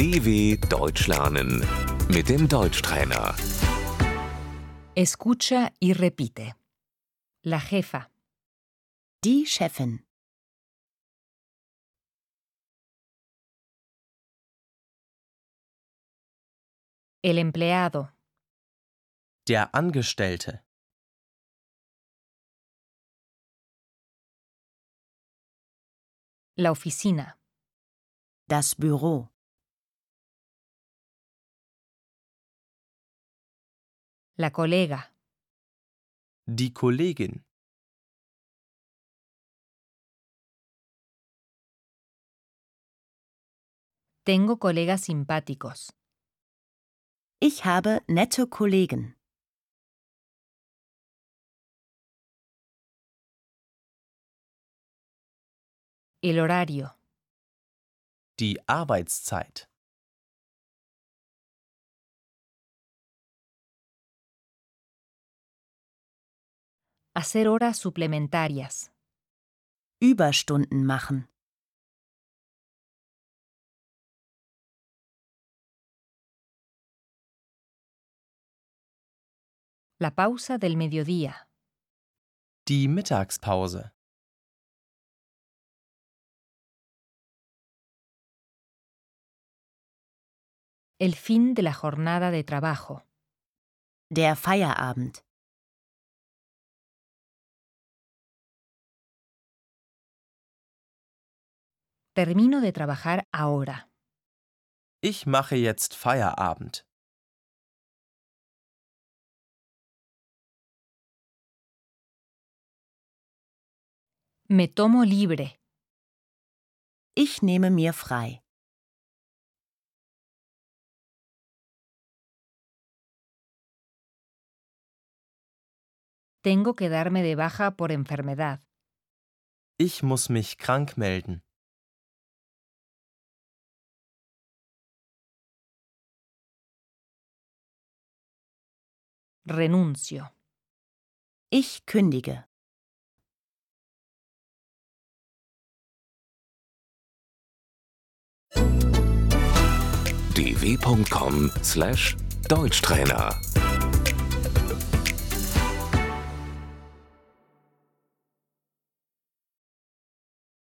DW Deutsch lernen mit dem Deutschtrainer. Escucha y repite. La jefa, Die Chefin. el empleado, Der Angestellte. la oficina, Das Büro. La colega, Die Kollegin. tengo colegas simpáticos, Ich habe nette Kollegen. el horario, Die Arbeitszeit. Hacer horas suplementarias, Überstunden machen. la pausa del mediodía, Die Mittagspause. el fin de la jornada de trabajo, Der Feierabend. Termino de trabajar ahora, Ich mache jetzt Feierabend. me tomo libre, Ich nehme mir frei. tengo que darme de baja por enfermedad, Ich muss mich krank melden. Renuncio. Ich kündige. dw.com/deutschtrainer